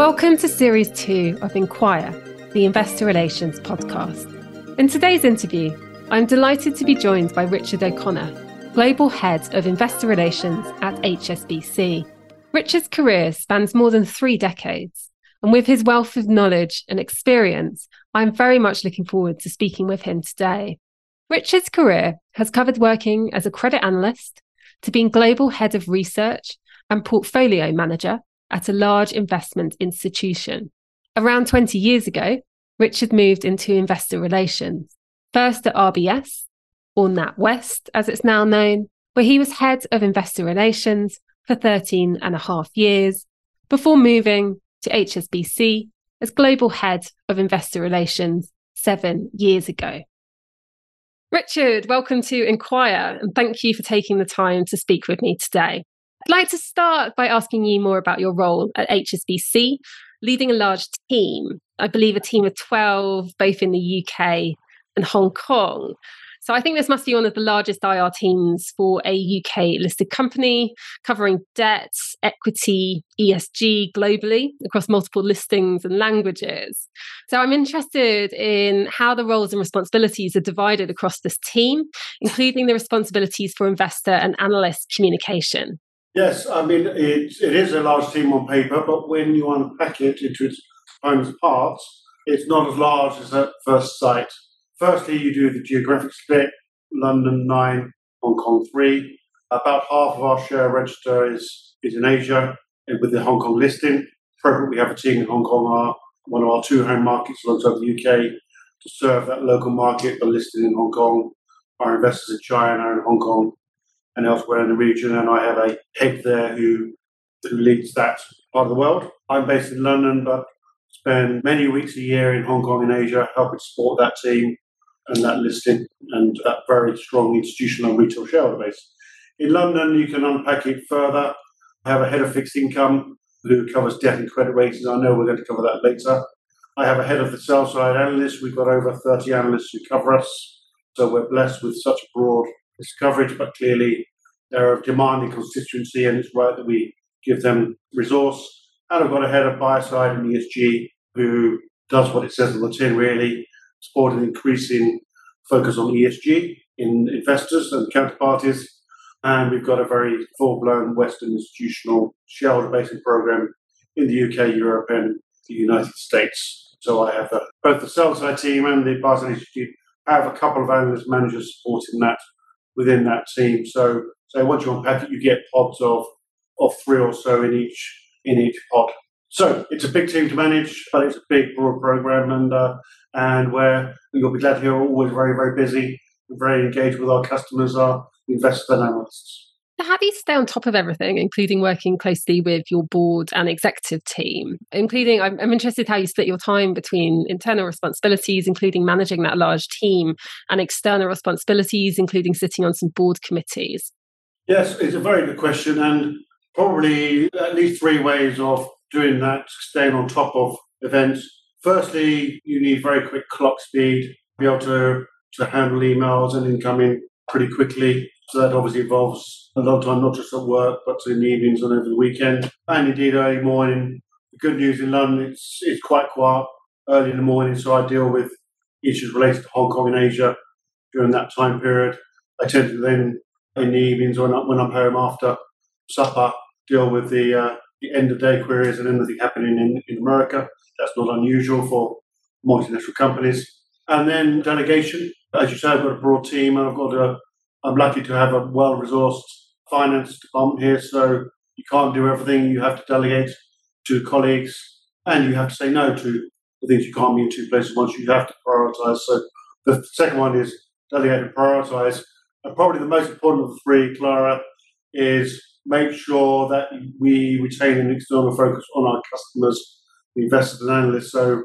Welcome to Series 2 of Inquire, the Investor Relations podcast. In today's interview, I'm delighted to be joined by Richard O'Connor, Global Head of Investor Relations at HSBC. Richard's career spans more than three decades, and with his wealth of knowledge and experience, I'm very much looking forward to speaking with him today. Richard's career has covered working as a credit analyst to being global head of research and portfolio manager at a large investment institution. Around 20 years ago, Richard moved into investor relations, first at RBS, or NatWest as it's now known, where he was head of investor relations for 13 and a half years before moving to HSBC as global head of investor relations seven years ago. Richard, welcome to Inquire, and thank you for taking the time to speak with me today. I'd like to start by asking you more about your role at HSBC, leading a large team, I believe a team of 12, both in the UK and Hong Kong. So I think this must be one of the largest IR teams for a UK listed company, covering debt, equity, ESG globally across multiple listings and languages. So I'm interested in how the roles and responsibilities are divided across this team, including the responsibilities for investor and analyst communication. Yes, I mean, it, it is a large team on paper, but when you unpack it into its component parts, it's not as large as at first sight. Firstly, you do the geographic split London 9, Hong Kong 3. About half of our share register is, is in Asia with the Hong Kong listing. Appropriately, we have a team in Hong Kong, our, one of our two home markets alongside the UK, to serve that local market, but listed in Hong Kong. Our investors in China and Hong Kong and elsewhere in the region. And I have a head there who, who leads that part of the world. I'm based in London, but spend many weeks a year in Hong Kong and Asia helping support that team and that listing and that very strong institutional retail shareholder base. In London, you can unpack it further. I have a head of fixed income who covers debt and credit ratings. I know we're going to cover that later. I have a head of the sell side analysts. We've got over 30 analysts who cover us. So we're blessed with such broad coverage, but clearly they're a demanding constituency and it's right that we give them resource. And I've got a head of buy side and ESG who does what it says on the tin, really, supporting increasing focus on ESG in investors and counterparties. And we've got a very full blown Western institutional shareholder basing program in the UK, Europe, and the United States. So I have both the sell side team and the side institute. Have a couple of analyst managers supporting that within that team. So, so once you unpack it, you get pods of of three or so in each in each pod. So it's a big team to manage, but it's a big, broad program, and uh, and where you'll be glad to hear we're always very, very busy, very engaged with our customers, our investors and analysts. How do you stay on top of everything, including working closely with your board and executive team? Including, I'm, I'm interested how you split your time between internal responsibilities, including managing that large team, and external responsibilities, including sitting on some board committees. Yes, it's a very good question, and probably at least three ways of doing that, staying on top of events. Firstly, you need very quick clock speed, be able to, to handle emails and incoming pretty quickly. So that obviously involves a lot of time, not just at work, but in the evenings and over the weekend, and indeed early morning. The good news in London, it's, it's quite quiet early in the morning, so I deal with issues related to Hong Kong and Asia during that time period. I tend to then, in the evenings when, I, when I'm home after supper, deal with the, uh, the end of day queries and anything happening in, in America. That's not unusual for multinational companies. And then delegation. As you say, I've got a broad team and I've got a I'm lucky to have a well resourced finance department here, so you can't do everything. You have to delegate to colleagues and you have to say no to the things you can't be in two places once. You have to prioritize. So the second one is delegate and prioritize. And probably the most important of the three, Clara, is make sure that we retain an external focus on our customers, the investors and analysts. So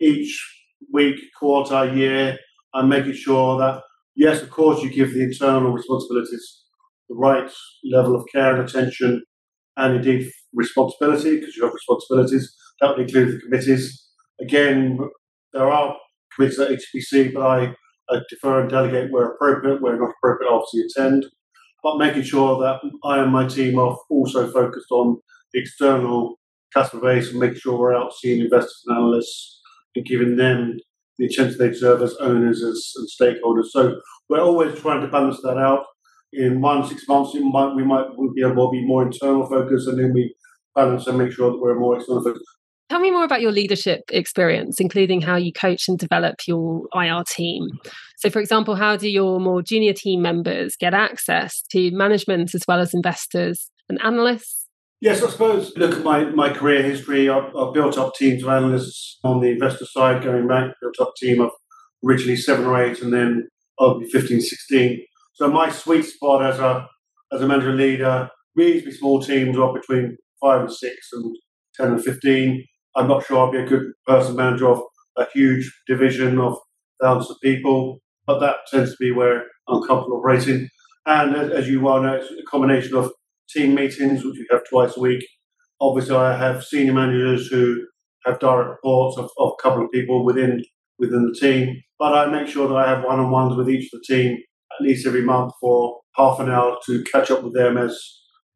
each week, quarter, year, I'm making sure that yes, of course, you give the internal responsibilities the right level of care and attention, and indeed responsibility, because you have responsibilities. That would include the committees. Again, there are committees at HSBC, but I, I defer and delegate where appropriate, where not appropriate, obviously attend. But making sure that I and my team are also focused on the external customer base and making sure we're out seeing investors and analysts and giving them the attention they deserve as owners as, and stakeholders. So we're always trying to balance that out. In one six months, we might, we might be able to be more internal focused, and then we balance and make sure that we're more external focused. Tell me more about your leadership experience, including how you coach and develop your IR team. So, for example, how do your more junior team members get access to management as well as investors and analysts? Yes, I suppose look at my, my career history. I've, I've, built up teams of analysts on the investor side going back, built up team of originally seven or eight and then probably 15, 16. So my sweet spot as a as a manager leader, reasonably small teams are between five and six and 10 and 15. I'm not sure I'll be a good person manager of a huge division of thousands of people, but that tends to be where I'm comfortable operating. And as you well know, it's a combination of team meetings, which we have twice a week. Obviously, I have senior managers who have direct reports of, of a couple of people within within the team, but I make sure that I have one-on-ones with each of the team at least every month for half an hour to catch up with them as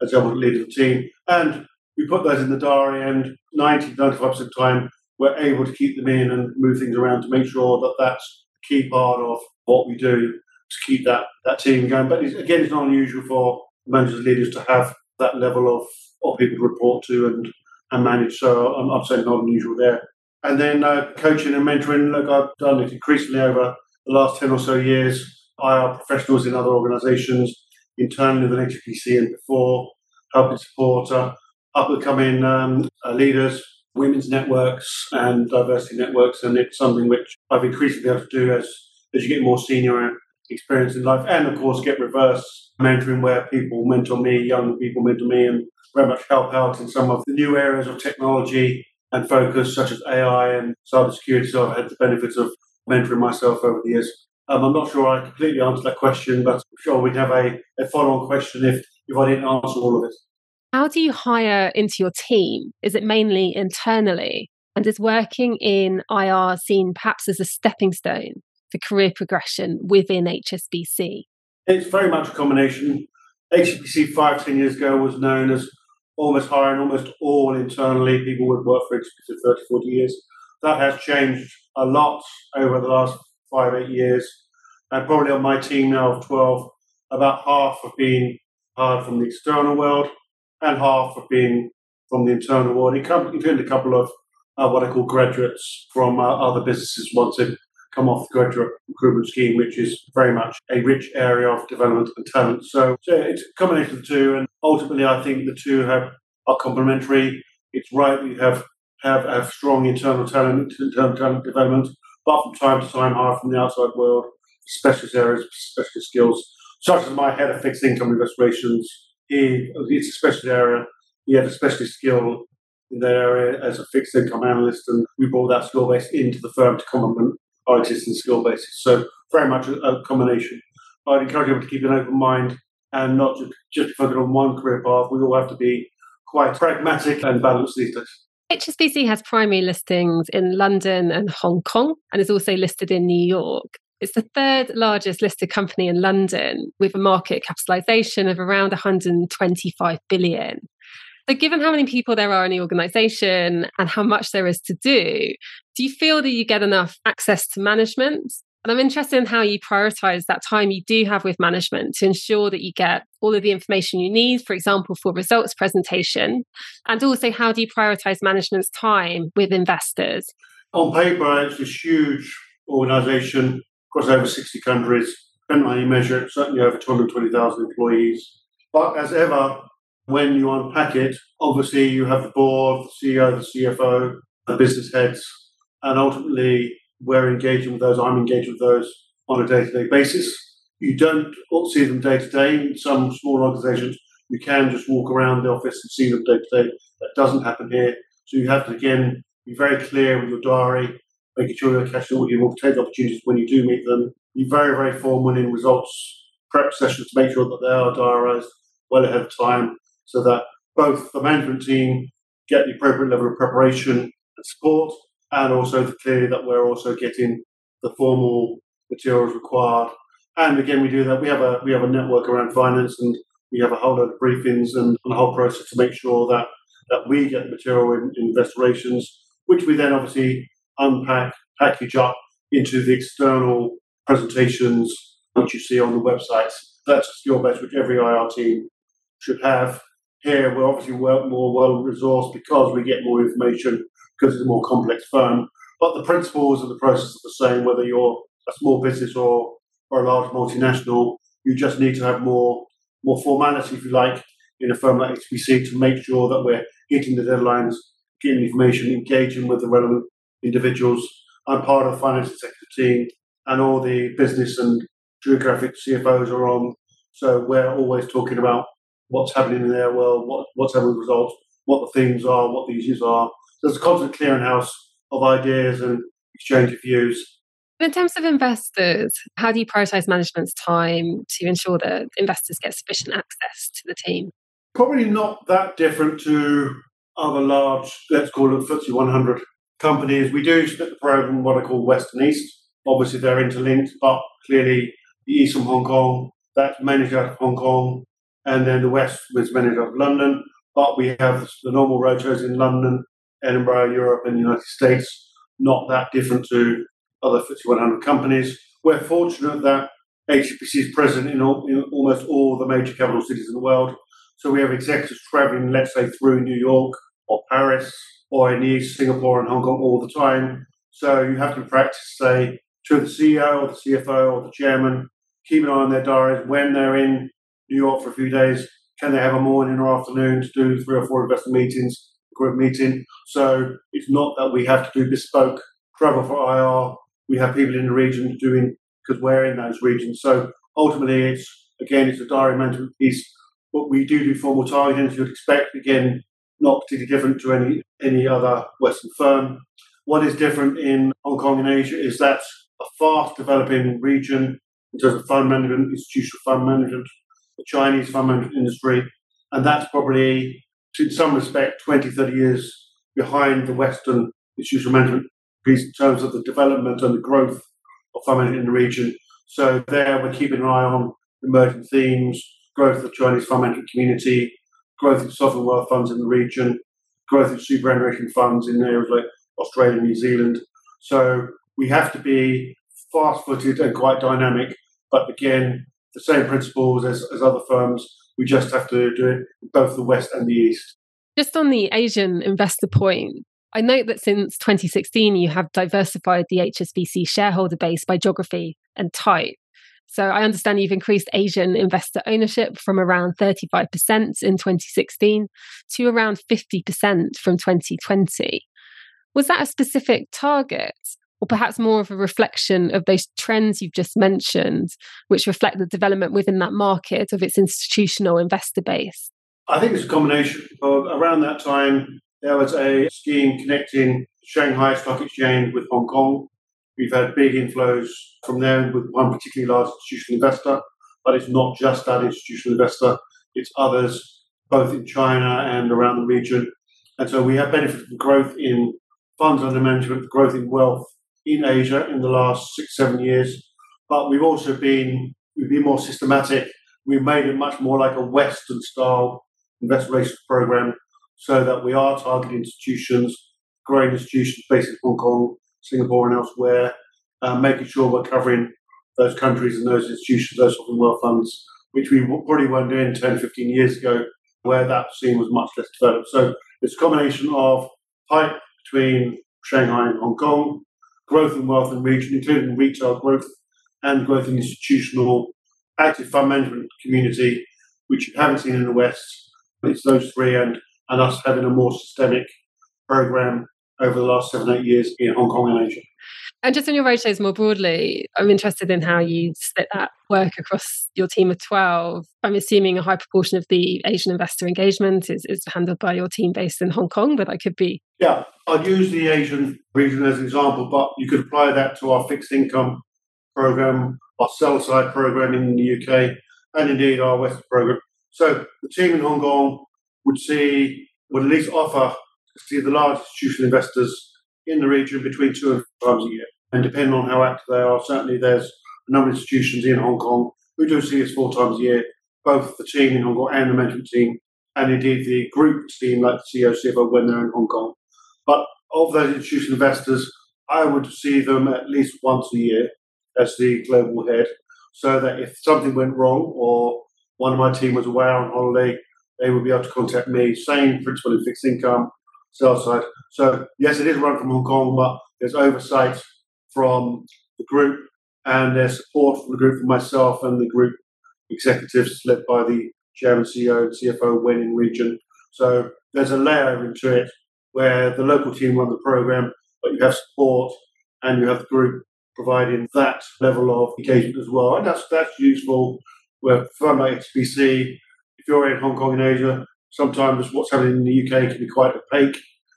as I would lead the team. And we put those in the diary, and 90 95% of the time, we're able to keep them in and move things around to make sure that that's a key part of what we do to keep that, that team going. But it's, again, it's not unusual for managers and leaders to have that level of, of people to report to and, and manage. So I'm, I'm saying not unusual there. And then uh, coaching and mentoring, look, I've done it increasingly over the last 10 or so years. IR professionals in other organisations, internally within HSBC and before, helping support uh, up and coming um, uh, leaders, women's networks, and diversity networks. And it's something which I've increasingly able to do as, as you get more senior experience in life, and of course, get reverse mentoring where people mentor me, young people mentor me, and very much help out in some of the new areas of technology and focus, such as AI and cybersecurity. So I've had the benefits of mentoring myself over the years. Um, I'm not sure I completely answered that question, but I'm sure we'd have a, a follow on question if, if I didn't answer all of it. How do you hire into your team? Is it mainly internally? And is working in IR seen perhaps as a stepping stone for career progression within HSBC? It's very much a combination. HSBC five, ten years ago was known as almost hiring almost all internally. People would work for HSBC for 30, 40 years. That has changed a lot over the last five, eight years. And probably on my team now of 12, about half have been hired from the external world and half have been from the internal world, including a couple of uh, what I call graduates from uh, other businesses once they've come off the graduate recruitment scheme, which is very much a rich area of development and talent. So, so it's a combination of the two, and ultimately, I think the two have are complementary. It's right we have have, have strong internal talent, internal talent development, but from time to time, hire from the outside world, specialist areas, specialist skills, such as my head of fixed income investigations. He, it's a specialist area. He had a specialist skill in that area as a fixed income analyst, and we brought that skill base into the firm to complement our existing skill basis. So very much a, a combination. I'd encourage people to keep an open mind and not just, just focus on one career path. We all have to be quite pragmatic and balanced these days. HSBC has primary listings in London and Hong Kong and is also listed in New York. It's the third largest listed company in London with a market capitalization of around 125 billion. So, given how many people there are in the organization and how much there is to do, do you feel that you get enough access to management? And I'm interested in how you prioritize that time you do have with management to ensure that you get all of the information you need, for example, for results presentation. And also, how do you prioritize management's time with investors? On paper, it's a huge organization across over 60 countries. Depending on how you measure it, certainly over 220,000 employees. But as ever, when you unpack it, obviously you have the board, the CEO, the CFO, the business heads, and ultimately we're engaging with those, I'm engaged with those on a day to day basis. You don't see them day to day. In some small organizations, you can just walk around the office and see them day to day. That doesn't happen here. So you have to, again, be very clear with your diary, making sure you're catching all your take opportunities when you do meet them. Be very, very formal in results prep sessions to make sure that they are diarised well ahead of time so that both the management team get the appropriate level of preparation and support, and also to clearly that we're also getting the formal materials required. And again, we do that. We have a we have a network around finance, and we have a whole lot of briefings and, and a whole process to make sure that that we get the material in, in investor relations, which we then obviously unpack, package up into the external presentations which you see on the websites. That's your best, which every IR team should have. Here, we're obviously more well resourced because we get more information because it's a more complex firm. But the principles of the process are the same, whether you're a small business or, or a large multinational. You just need to have more more formality, if you like, in a firm like HSBC to make sure that we're hitting the deadlines, getting information, engaging with the relevant individuals. I'm part of the finance executive team, and all the business and geographic CFOs are on. So we're always talking about what's happening in their world, what, what's happening with results, what the themes are, what the issues are. There's a constant clearinghouse of ideas and exchange of views. In terms of investors, how do you prioritize management's time to ensure that investors get sufficient access to the team? Probably not that different to other large, let's call it FTSE 100 companies. We do split the program what I call West and East. Obviously, they're interlinked, but clearly the East from Hong Kong, that's managed out of Hong Kong, and then the West was managed out of London. But we have the normal roadshows in London, Edinburgh, Europe, and the United States, not that different to other FTSE 100 companies. We're fortunate that HSBC is present in, all, in almost all the major capital cities in the world. So we have executives traveling, let's say, through New York or Paris or in Singapore and Hong Kong all the time. So you have to practice, say, to the CEO or the CFO or the chairman, keep an eye on their diaries when they're in New York for a few days. Can they have a morning or afternoon to do three or four investor meetings, group meeting? So it's not that we have to do bespoke travel for IR. We have people in the region doing because we're in those regions. So ultimately, it's again, it's a diary management piece. But we do do formal targeting, as you'd expect. Again, not particularly different to any any other Western firm. What is different in Hong Kong and Asia is that a fast developing region in terms of fund management, institutional fund management, the Chinese fund management industry, and that's probably, in some respect, 20, 30 years behind the Western institutional management piece in terms of the development and the growth of fund management in the region. So there we're keeping an eye on emerging themes, growth of the Chinese fund management community, growth of sovereign wealth funds in the region, growth of superannuation funds in areas like Australia and New Zealand. So we have to be fast footed and quite dynamic, but again, the same principles as, as other firms. We just have to do it in both the West and the East. Just on the Asian investor point, I note that since 2016, you have diversified the HSBC shareholder base by geography and type. So I understand you've increased Asian investor ownership from around 35% in 2016 to around 50% from 2020. Was that a specific target? Or perhaps more of a reflection of those trends you've just mentioned, which reflect the development within that market of its institutional investor base? I think it's a combination. Of, around that time, there was a scheme connecting Shanghai Stock Exchange with Hong Kong. We've had big inflows from there with one particularly large institutional investor, but it's not just that institutional investor, it's others, both in China and around the region. And so we have benefited from growth in funds under management, growth in wealth in Asia in the last six, seven years. But we've also been we've been more systematic. We've made it much more like a Western style investor relations program so that we are targeting institutions, growing institutions based in Hong Kong, Singapore, and elsewhere, uh, making sure we're covering those countries and those institutions, those sovereign wealth funds, which we probably weren't doing 10, 15 years ago, where that scene was much less developed. So it's a combination of pipe between Shanghai and Hong Kong, growth in wealth and region, including retail growth and growth in institutional active fund management community, which you haven't seen in the West. It's those three and, and us having a more systemic program over the last seven, eight years in Hong Kong and Asia. And just on your roadshows more broadly, I'm interested in how you split that work across your team of 12. I'm assuming a high proportion of the Asian investor engagement is, is handled by your team based in Hong Kong, but that could be. Yeah, I'd use the Asian region as an example, but you could apply that to our fixed income program, our sell side program in the UK, and indeed our Western program. So the team in Hong Kong would see, would at least offer see the large institutional investors in the region between two and four times a year. And depending on how active they are, certainly there's a number of institutions in Hong Kong who do see us four times a year, both the team in Hong Kong and the management team and indeed the group team, like the CEO, CFO, when they're in Hong Kong. But of those institutional investors, I would see them at least once a year as the global head, so that if something went wrong or one of my team was away on holiday, they would be able to contact me. Same principle in fixed income, sell side. So yes, it is run from Hong Kong, but there's oversight from the group and there's support from the group from myself and the group executives led by the chairman, CEO, and CFO when in region. So there's a layer into it where the local team run the program, but you have support and you have the group providing that level of engagement as well. And that's that's useful where firm like HSBC, if you're in Hong Kong and Asia, sometimes what's happening in the UK can be quite opaque.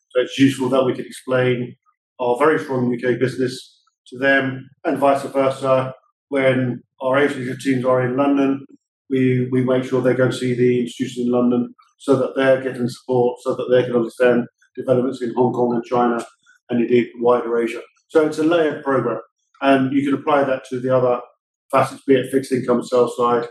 So it's useful that we can explain our very strong UK business to them and vice versa. When our Asian teams are in London, we, we make sure they go see the institutions in London so that they're getting support, so that they can understand developments in Hong Kong and China and indeed wider Asia. So it's a layered program. And you can apply that to the other facets, be it fixed income sell side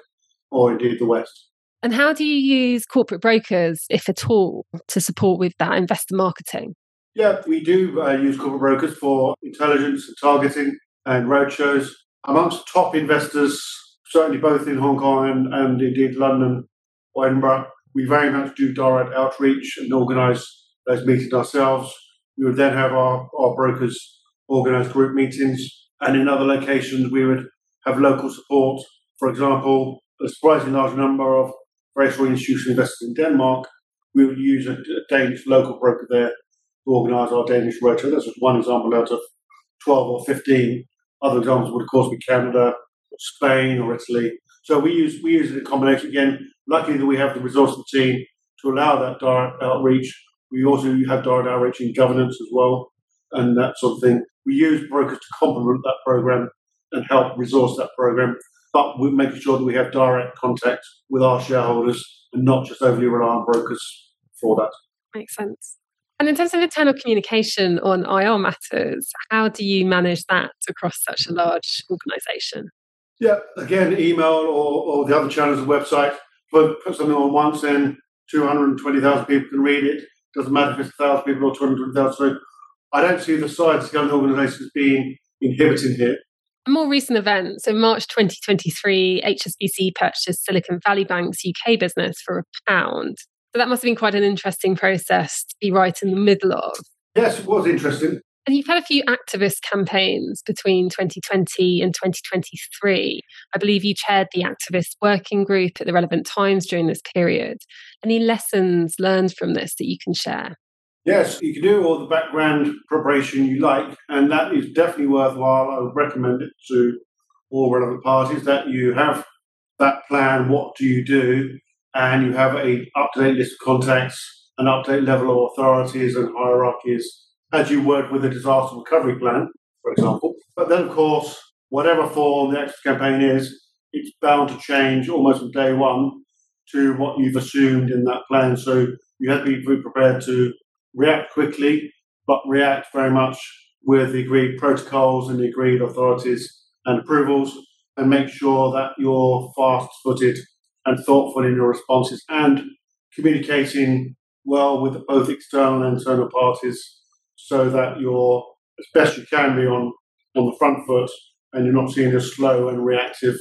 or indeed the West. And how do you use corporate brokers, if at all, to support with that investor marketing? Yeah, we do uh, use corporate brokers for intelligence and targeting and roadshows. Amongst top investors, certainly both in Hong Kong and, and indeed London or Edinburgh, we very much do direct outreach and organise those meetings ourselves. We would then have our, our brokers organise group meetings, and in other locations, we would have local support. For example, a surprisingly large number of very strong institutional investors in Denmark, we would use a, a Danish local broker there to organise our Danish roadshow. That's just one example out of 12 or 15. Other examples would, of course, be Canada, Spain, or Italy. So we use we use it in combination. Again, luckily that we have the resource team to allow that direct outreach. We also have direct outreach in governance as well, and that sort of thing. We use brokers to complement that program and help resource that program but we're making sure that we have direct contact with our shareholders and not just overly rely on brokers for that. Makes sense. And in terms of internal communication on IR matters, how do you manage that across such a large organisation? Yeah, again, email or, or the other channels of the website. Put, put something on once, then 220,000 people can read it. Doesn't matter if it's 1,000 people or 220,000. So I don't see the size of the organisations being inhibiting here. A more recent event, so March 2023, HSBC purchased Silicon Valley Bank's UK business for a pound. So that must have been quite an interesting process to be right in the middle of. Yes, it was interesting. And you've had a few activist campaigns between 2020 and 2023. I believe you chaired the activist working group at the relevant times during this period. Any lessons learned from this that you can share? Yes, you can do all the background preparation you like, and that is definitely worthwhile. I would recommend it to all relevant parties that you have that plan. What do you do? And you have a up to date list of contacts, an up to date level of authorities and hierarchies as you work with a disaster recovery plan, for example. But then, of course, whatever form the exit campaign is, it's bound to change almost from day one to what you've assumed in that plan. So you have to be prepared to react quickly, but react very much with the agreed protocols and the agreed authorities and approvals, and make sure that you're fast footed and thoughtful in your responses and communicating well with both external and internal parties so that you're as best you can be on, on the front foot and you're not seen as slow and reactive.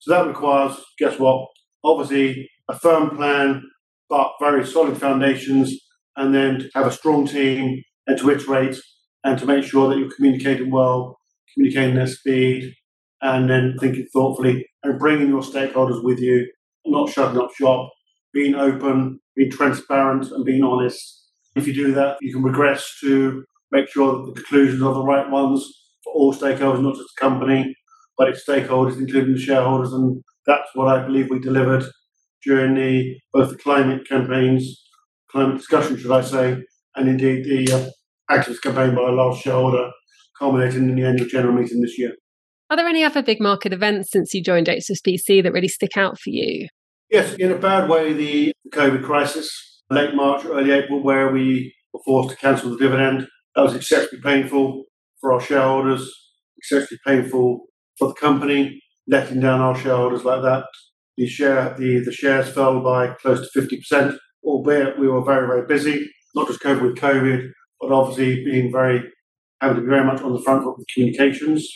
So that requires, guess what? Obviously, a firm plan, but very solid foundations and then to have a strong team and to iterate and to make sure that you're communicating well, communicating at speed, and then thinking thoughtfully and bringing your stakeholders with you, not shutting up shop, being open, being transparent, and being honest. If you do that, you can regress to make sure that the conclusions are the right ones for all stakeholders, not just the company, but its stakeholders, including the shareholders. And that's what I believe we delivered during the both the climate campaigns climate discussion, should I say, and indeed the uh, activist campaign by a large shareholder culminating in the annual general meeting this year. Are there any other big market events since you joined HSBC that really stick out for you? Yes, in a bad way, the COVID crisis, late March, early April, where we were forced to cancel the dividend. That was exceptionally painful for our shareholders, exceptionally painful for the company, letting down our shareholders like that. The share, the, the shares fell by close to 50%. Albeit we were very, very busy, not just COVID with COVID, but obviously being very, having to be very much on the front foot with communications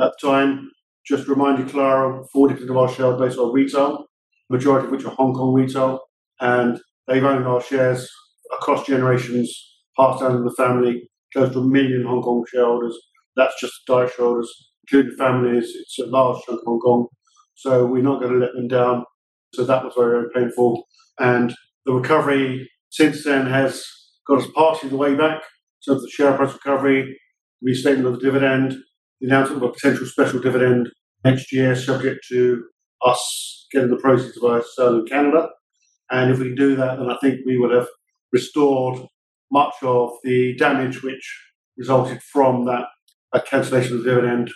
at the time. Just remind you, Clara, 40% of our shareholder base are retail, majority of which are Hong Kong retail, and they've owned our shares across generations, passed down in the family, close to a million Hong Kong shareholders. That's just the direct shareholders, including families. It's a large chunk of Hong Kong. So we're not going to let them down. So that was very, very painful. And the recovery since then has got us partially the way back. So the share price recovery, restatement of the dividend, the announcement of a potential special dividend next year, subject to us getting the proceeds of our sale in Canada. And if we can do that, then I think we would have restored much of the damage which resulted from that, that cancellation of the dividend,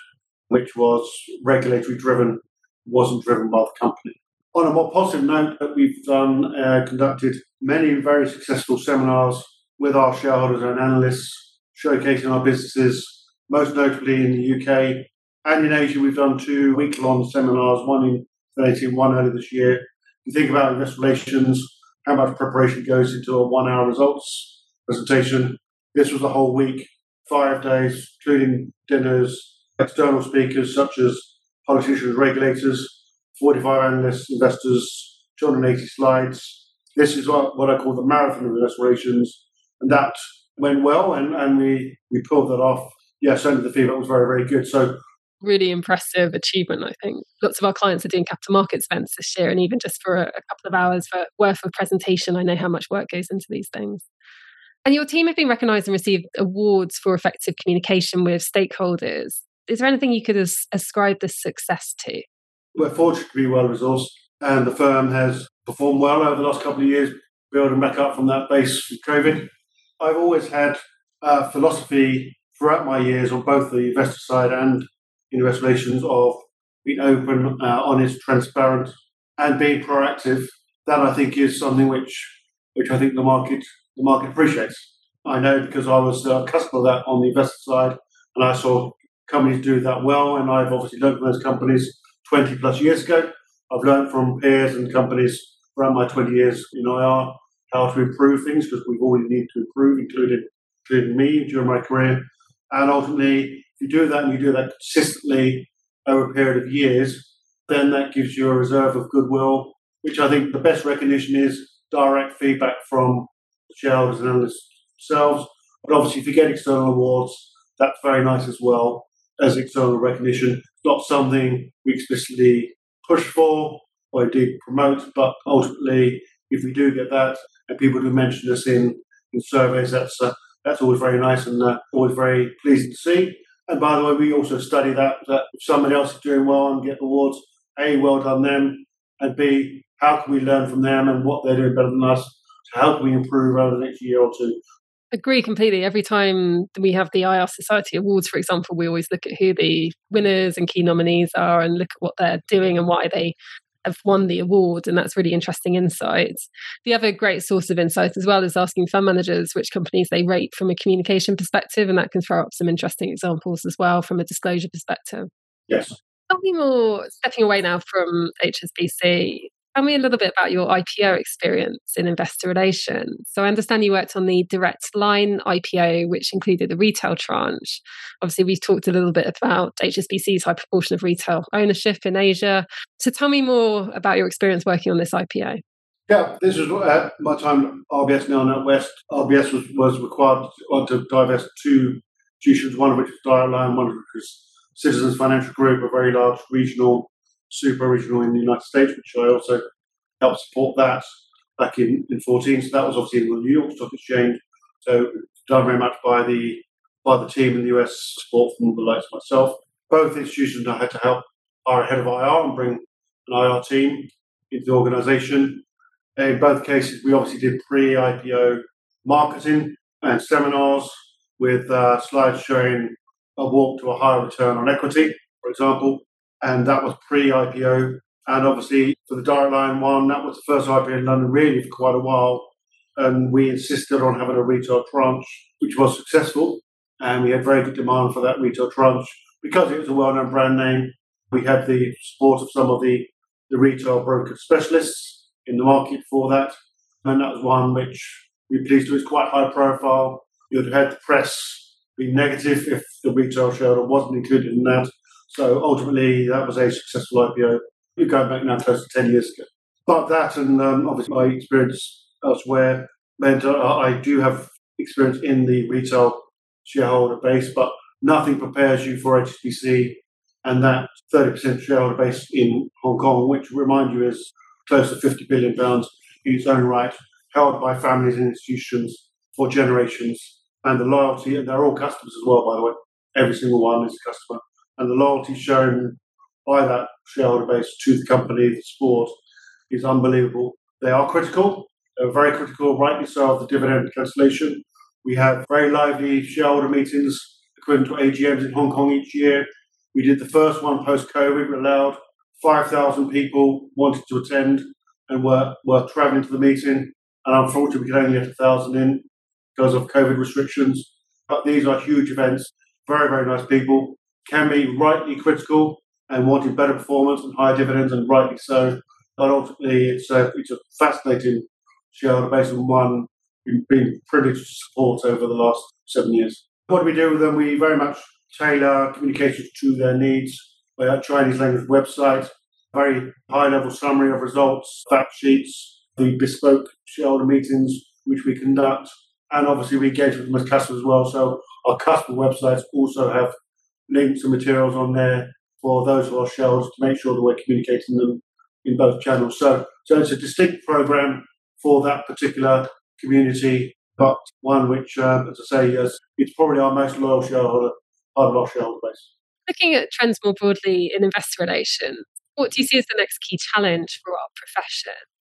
which was regulatory driven, wasn't driven by the company. On a more positive note, that we've done, uh, conducted many very successful seminars with our shareholders and analysts, showcasing our businesses, most notably in the UK and in Asia. We've done two week-long seminars, one in 2018, one earlier this year. You think about investor relations, how much preparation goes into a one-hour results presentation. This was a whole week, five days, including dinners, external speakers such as politicians, regulators, 45 analysts, investors, 280 slides. This is what, what I call the marathon of investor relations, and that went well, and, and we, we pulled that off. Yeah, certainly the feedback was very, very good. So really impressive achievement, I think. Lots of our clients are doing capital markets events this year, and even just for a, a couple of hours for worth of presentation, I know how much work goes into these things. And your team have been recognised and received awards for effective communication with stakeholders. Is there anything you could as- ascribe this success to? We're fortunate to be well resourced, and the firm has performed well over the last couple of years, building back up from that base with COVID. I've always had a philosophy throughout my years on both the investor side and investor relations of being open, uh, honest, transparent, and being proactive. That I think is something which which I think the market the market appreciates. I know because I was a customer of that on the investor side, and I saw companies do that well, and I've obviously learned from those companies 20 plus years ago. I've learned from peers and companies throughout my 20 years in IR how to improve things because we've always needed to improve, including including me during my career. And ultimately, if you do that and you do that consistently over a period of years, then that gives you a reserve of goodwill, which I think the best recognition is direct feedback from shareholders and analysts themselves. But obviously, if you get external awards, that's very nice as well as external recognition. Not something we explicitly push for or indeed promote, but ultimately, if we do get that, and people do mention us in, in surveys, that's uh, that's always very nice and uh, always very pleasing to see. And by the way, we also study that that if somebody else is doing well and get awards, a well done them, and b how can we learn from them and what they're doing better than us to help we improve over the next year or two. Agree completely. Every time we have the IR Society Awards, for example, we always look at who the winners and key nominees are and look at what they're doing and why they have won the award. And that's really interesting insights. The other great source of insight as well is asking fund managers which companies they rate from a communication perspective. And that can throw up some interesting examples as well from a disclosure perspective. Yes. Me more, stepping away now from HSBC, Tell me a little bit about your IPO experience in investor relations. So I understand you worked on the direct line IPO, which included the retail tranche. Obviously, we've talked a little bit about HSBC's high proportion of retail ownership in Asia. So tell me more about your experience working on this IPO. Yeah, this was at uh, my time RBS now NatWest. RBS was, was required to divest two institutions, one of which was Direct Line, one of which was Citizens Financial Group, a very large regional super regional in the United States, which I also helped support that back in, in 14. So that was obviously in the New York Stock Exchange. So done very much by the by the team in the US, support from the likes of myself. Both institutions I had to help our head of IR and bring an IR team into the organisation. In both cases, we obviously did pre-IPO marketing and seminars with uh, slides showing a walk to a higher return on equity, for example and that was pre-IPO. And obviously, for the Direct Line one, that was the first IPO in London really for quite a while. And we insisted on having a retail tranche, which was successful. And we had very good demand for that retail tranche because it was a well-known brand name. We had the support of some of the, the retail broker specialists in the market for that. and that was one which we're pleased to. It's quite high profile. You'd have had the press be negative if the retail shareholder wasn't included in that. So ultimately, that was a successful IPO. You're going back now close to 10 years ago. But that and um, obviously my experience elsewhere meant uh, I do have experience in the retail shareholder base, but nothing prepares you for HSBC and that 30% shareholder base in Hong Kong, which remind you is close to 50 billion pounds in its own right, held by families and institutions for generations. And the loyalty, and they're all customers as well, by the way. Every single one is a customer. And the loyalty shown by that shareholder base to the company, the sport, is unbelievable. They are critical. They're very critical, rightly so, of the dividend cancellation. We have very lively shareholder meetings equivalent to AGMs in Hong Kong each year. We did the first one post COVID. We allowed 5,000 people wanted to attend and were, were travelling to the meeting. And unfortunately, we could only get 1,000 in because of COVID restrictions. But these are huge events. Very, very nice people. Can be rightly critical and wanting better performance and higher dividends, and rightly so. But ultimately, it's a, it's a fascinating shareholder base and one we've been privileged to support over the last seven years. What do we do with them? We very much tailor communications to their needs. We have Chinese language website, very high level summary of results, fact sheets, the bespoke shareholder meetings which we conduct, and obviously we engage with them as customers as well. So our customer websites also have links and materials on there for those of our shareholders to make sure that we're communicating them in both channels. So, so it's a distinct program for that particular community, but one which, um, as I say, is, it's probably our most loyal shareholder, part of our shareholder base. Looking at trends more broadly in investor relations, what do you see as the next key challenge for our profession?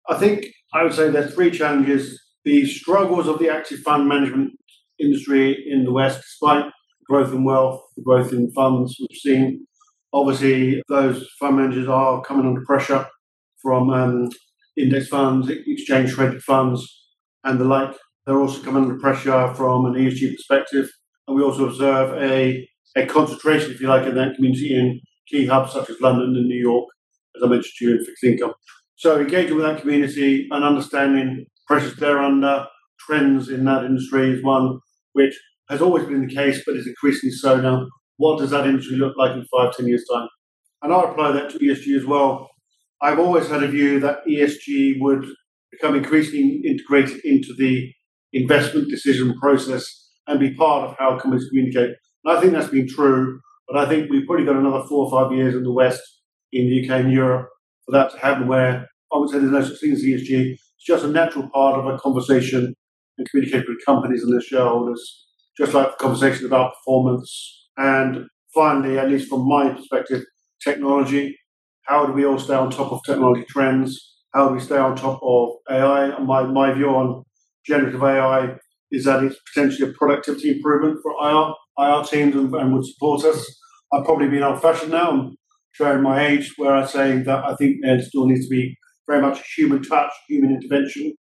I think I would say there's three challenges. The struggles of the active fund management industry in the West, despite growth in wealth, the growth in funds we've seen. Obviously, those fund managers are coming under pressure from um, index funds, exchange traded funds, and the like. They're also coming under pressure from an ESG perspective. And we also observe a, a concentration, if you like, in that community in key hubs such as London and New York, as I mentioned to you, in fixed income. So engaging with that community and understanding pressures they're under, trends in that industry is one which has always been the case, but is increasingly so now. What does that industry look like in five, ten years' time? And I'll apply that to ESG as well. I've always had a view that ESG would become increasingly integrated into the investment decision process and be part of how companies communicate. And I think that's been true, but I think we've probably got another four or five years in the West, in the UK and Europe, for that to happen where I would say there's no such thing as ESG. It's just a natural part of a conversation and communicating with companies and their shareholders, just like the conversation about performance. And finally, at least from my perspective, technology. How do we all stay on top of technology trends? How do we stay on top of AI? And my, my view on generative AI is that it's potentially a productivity improvement for IR, IR teams and, and would support us. I've probably been old fashioned now. I'm showing my age where I say that I think there still needs to be very much human touch, human intervention.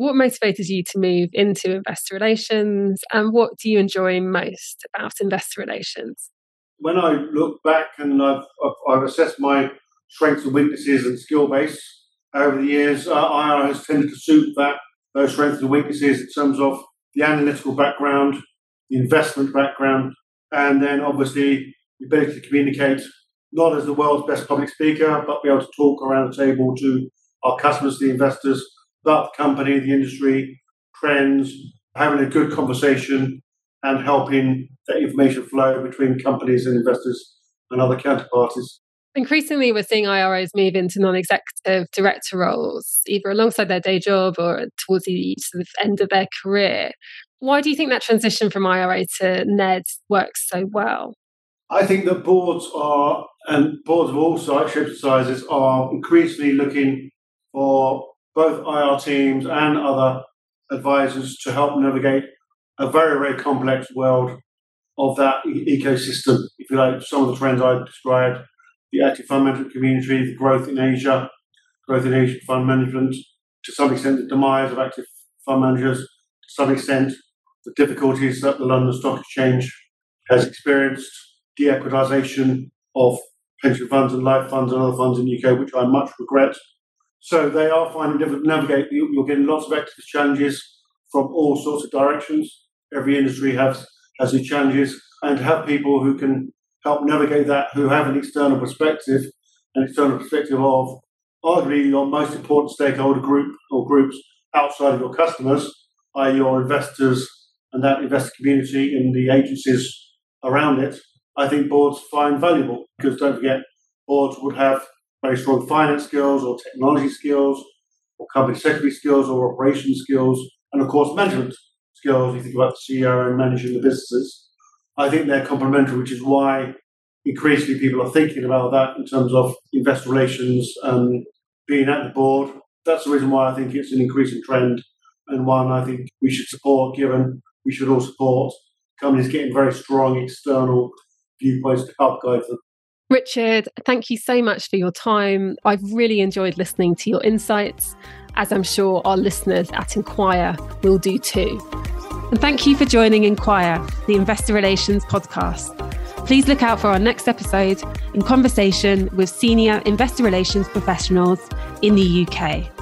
What motivated you to move into investor relations and what do you enjoy most about investor relations? When I look back and I've, I've, assessed my strengths and weaknesses and skill base over the years, uh, IR has tended to suit that those strengths and weaknesses in terms of the analytical background, the investment background, and then obviously the ability to communicate not as the world's best public speaker, but be able to talk around the table to our customers, the investors, about the company, the industry, trends, having a good conversation and helping that information flow between companies and investors and other counterparties. Increasingly, we're seeing IROs move into non executive director roles, either alongside their day job or towards the sort of end of their career. Why do you think that transition from IRA to NED works so well? I think that boards are, and boards of all shapes sizes, are increasingly looking for both IR teams and other advisors to help navigate a very, very complex world of that e- ecosystem. If you like, some of the trends I described, the active fund management community, the growth in Asia, growth in Asian fund management, to some extent the demise of active fund managers, to some extent the difficulties that the London Stock Exchange has experienced, de-equitisation of pension funds and life funds and other funds in the UK, which I much regret. So they are finding to navigate. You're getting lots of activist challenges from all sorts of directions. Every industry has has its challenges, and to have people who can help navigate that, who have an external perspective, an external perspective of arguably your most important stakeholder group or groups outside of your customers, i.e., your investors and that investor community and the agencies around it, I think boards find valuable because don't forget, boards would have very strong finance skills or technology skills or company secretary skills or operation skills and of course management skills. You think about the CEO and managing the businesses. I think they're complementary, which is why increasingly people are thinking about that in terms of investor relations and being at the board. That's the reason why I think it's an increasing trend and one I think we should support, given we should all support companies getting very strong external viewpoints to help guide them. Richard, thank you so much for your time. I've really enjoyed listening to your insights, as I'm sure our listeners at Inquire will do too. And thank you for joining Inquire, the Investor Relations podcast. Please look out for our next episode in conversation with senior investor relations professionals in the UK.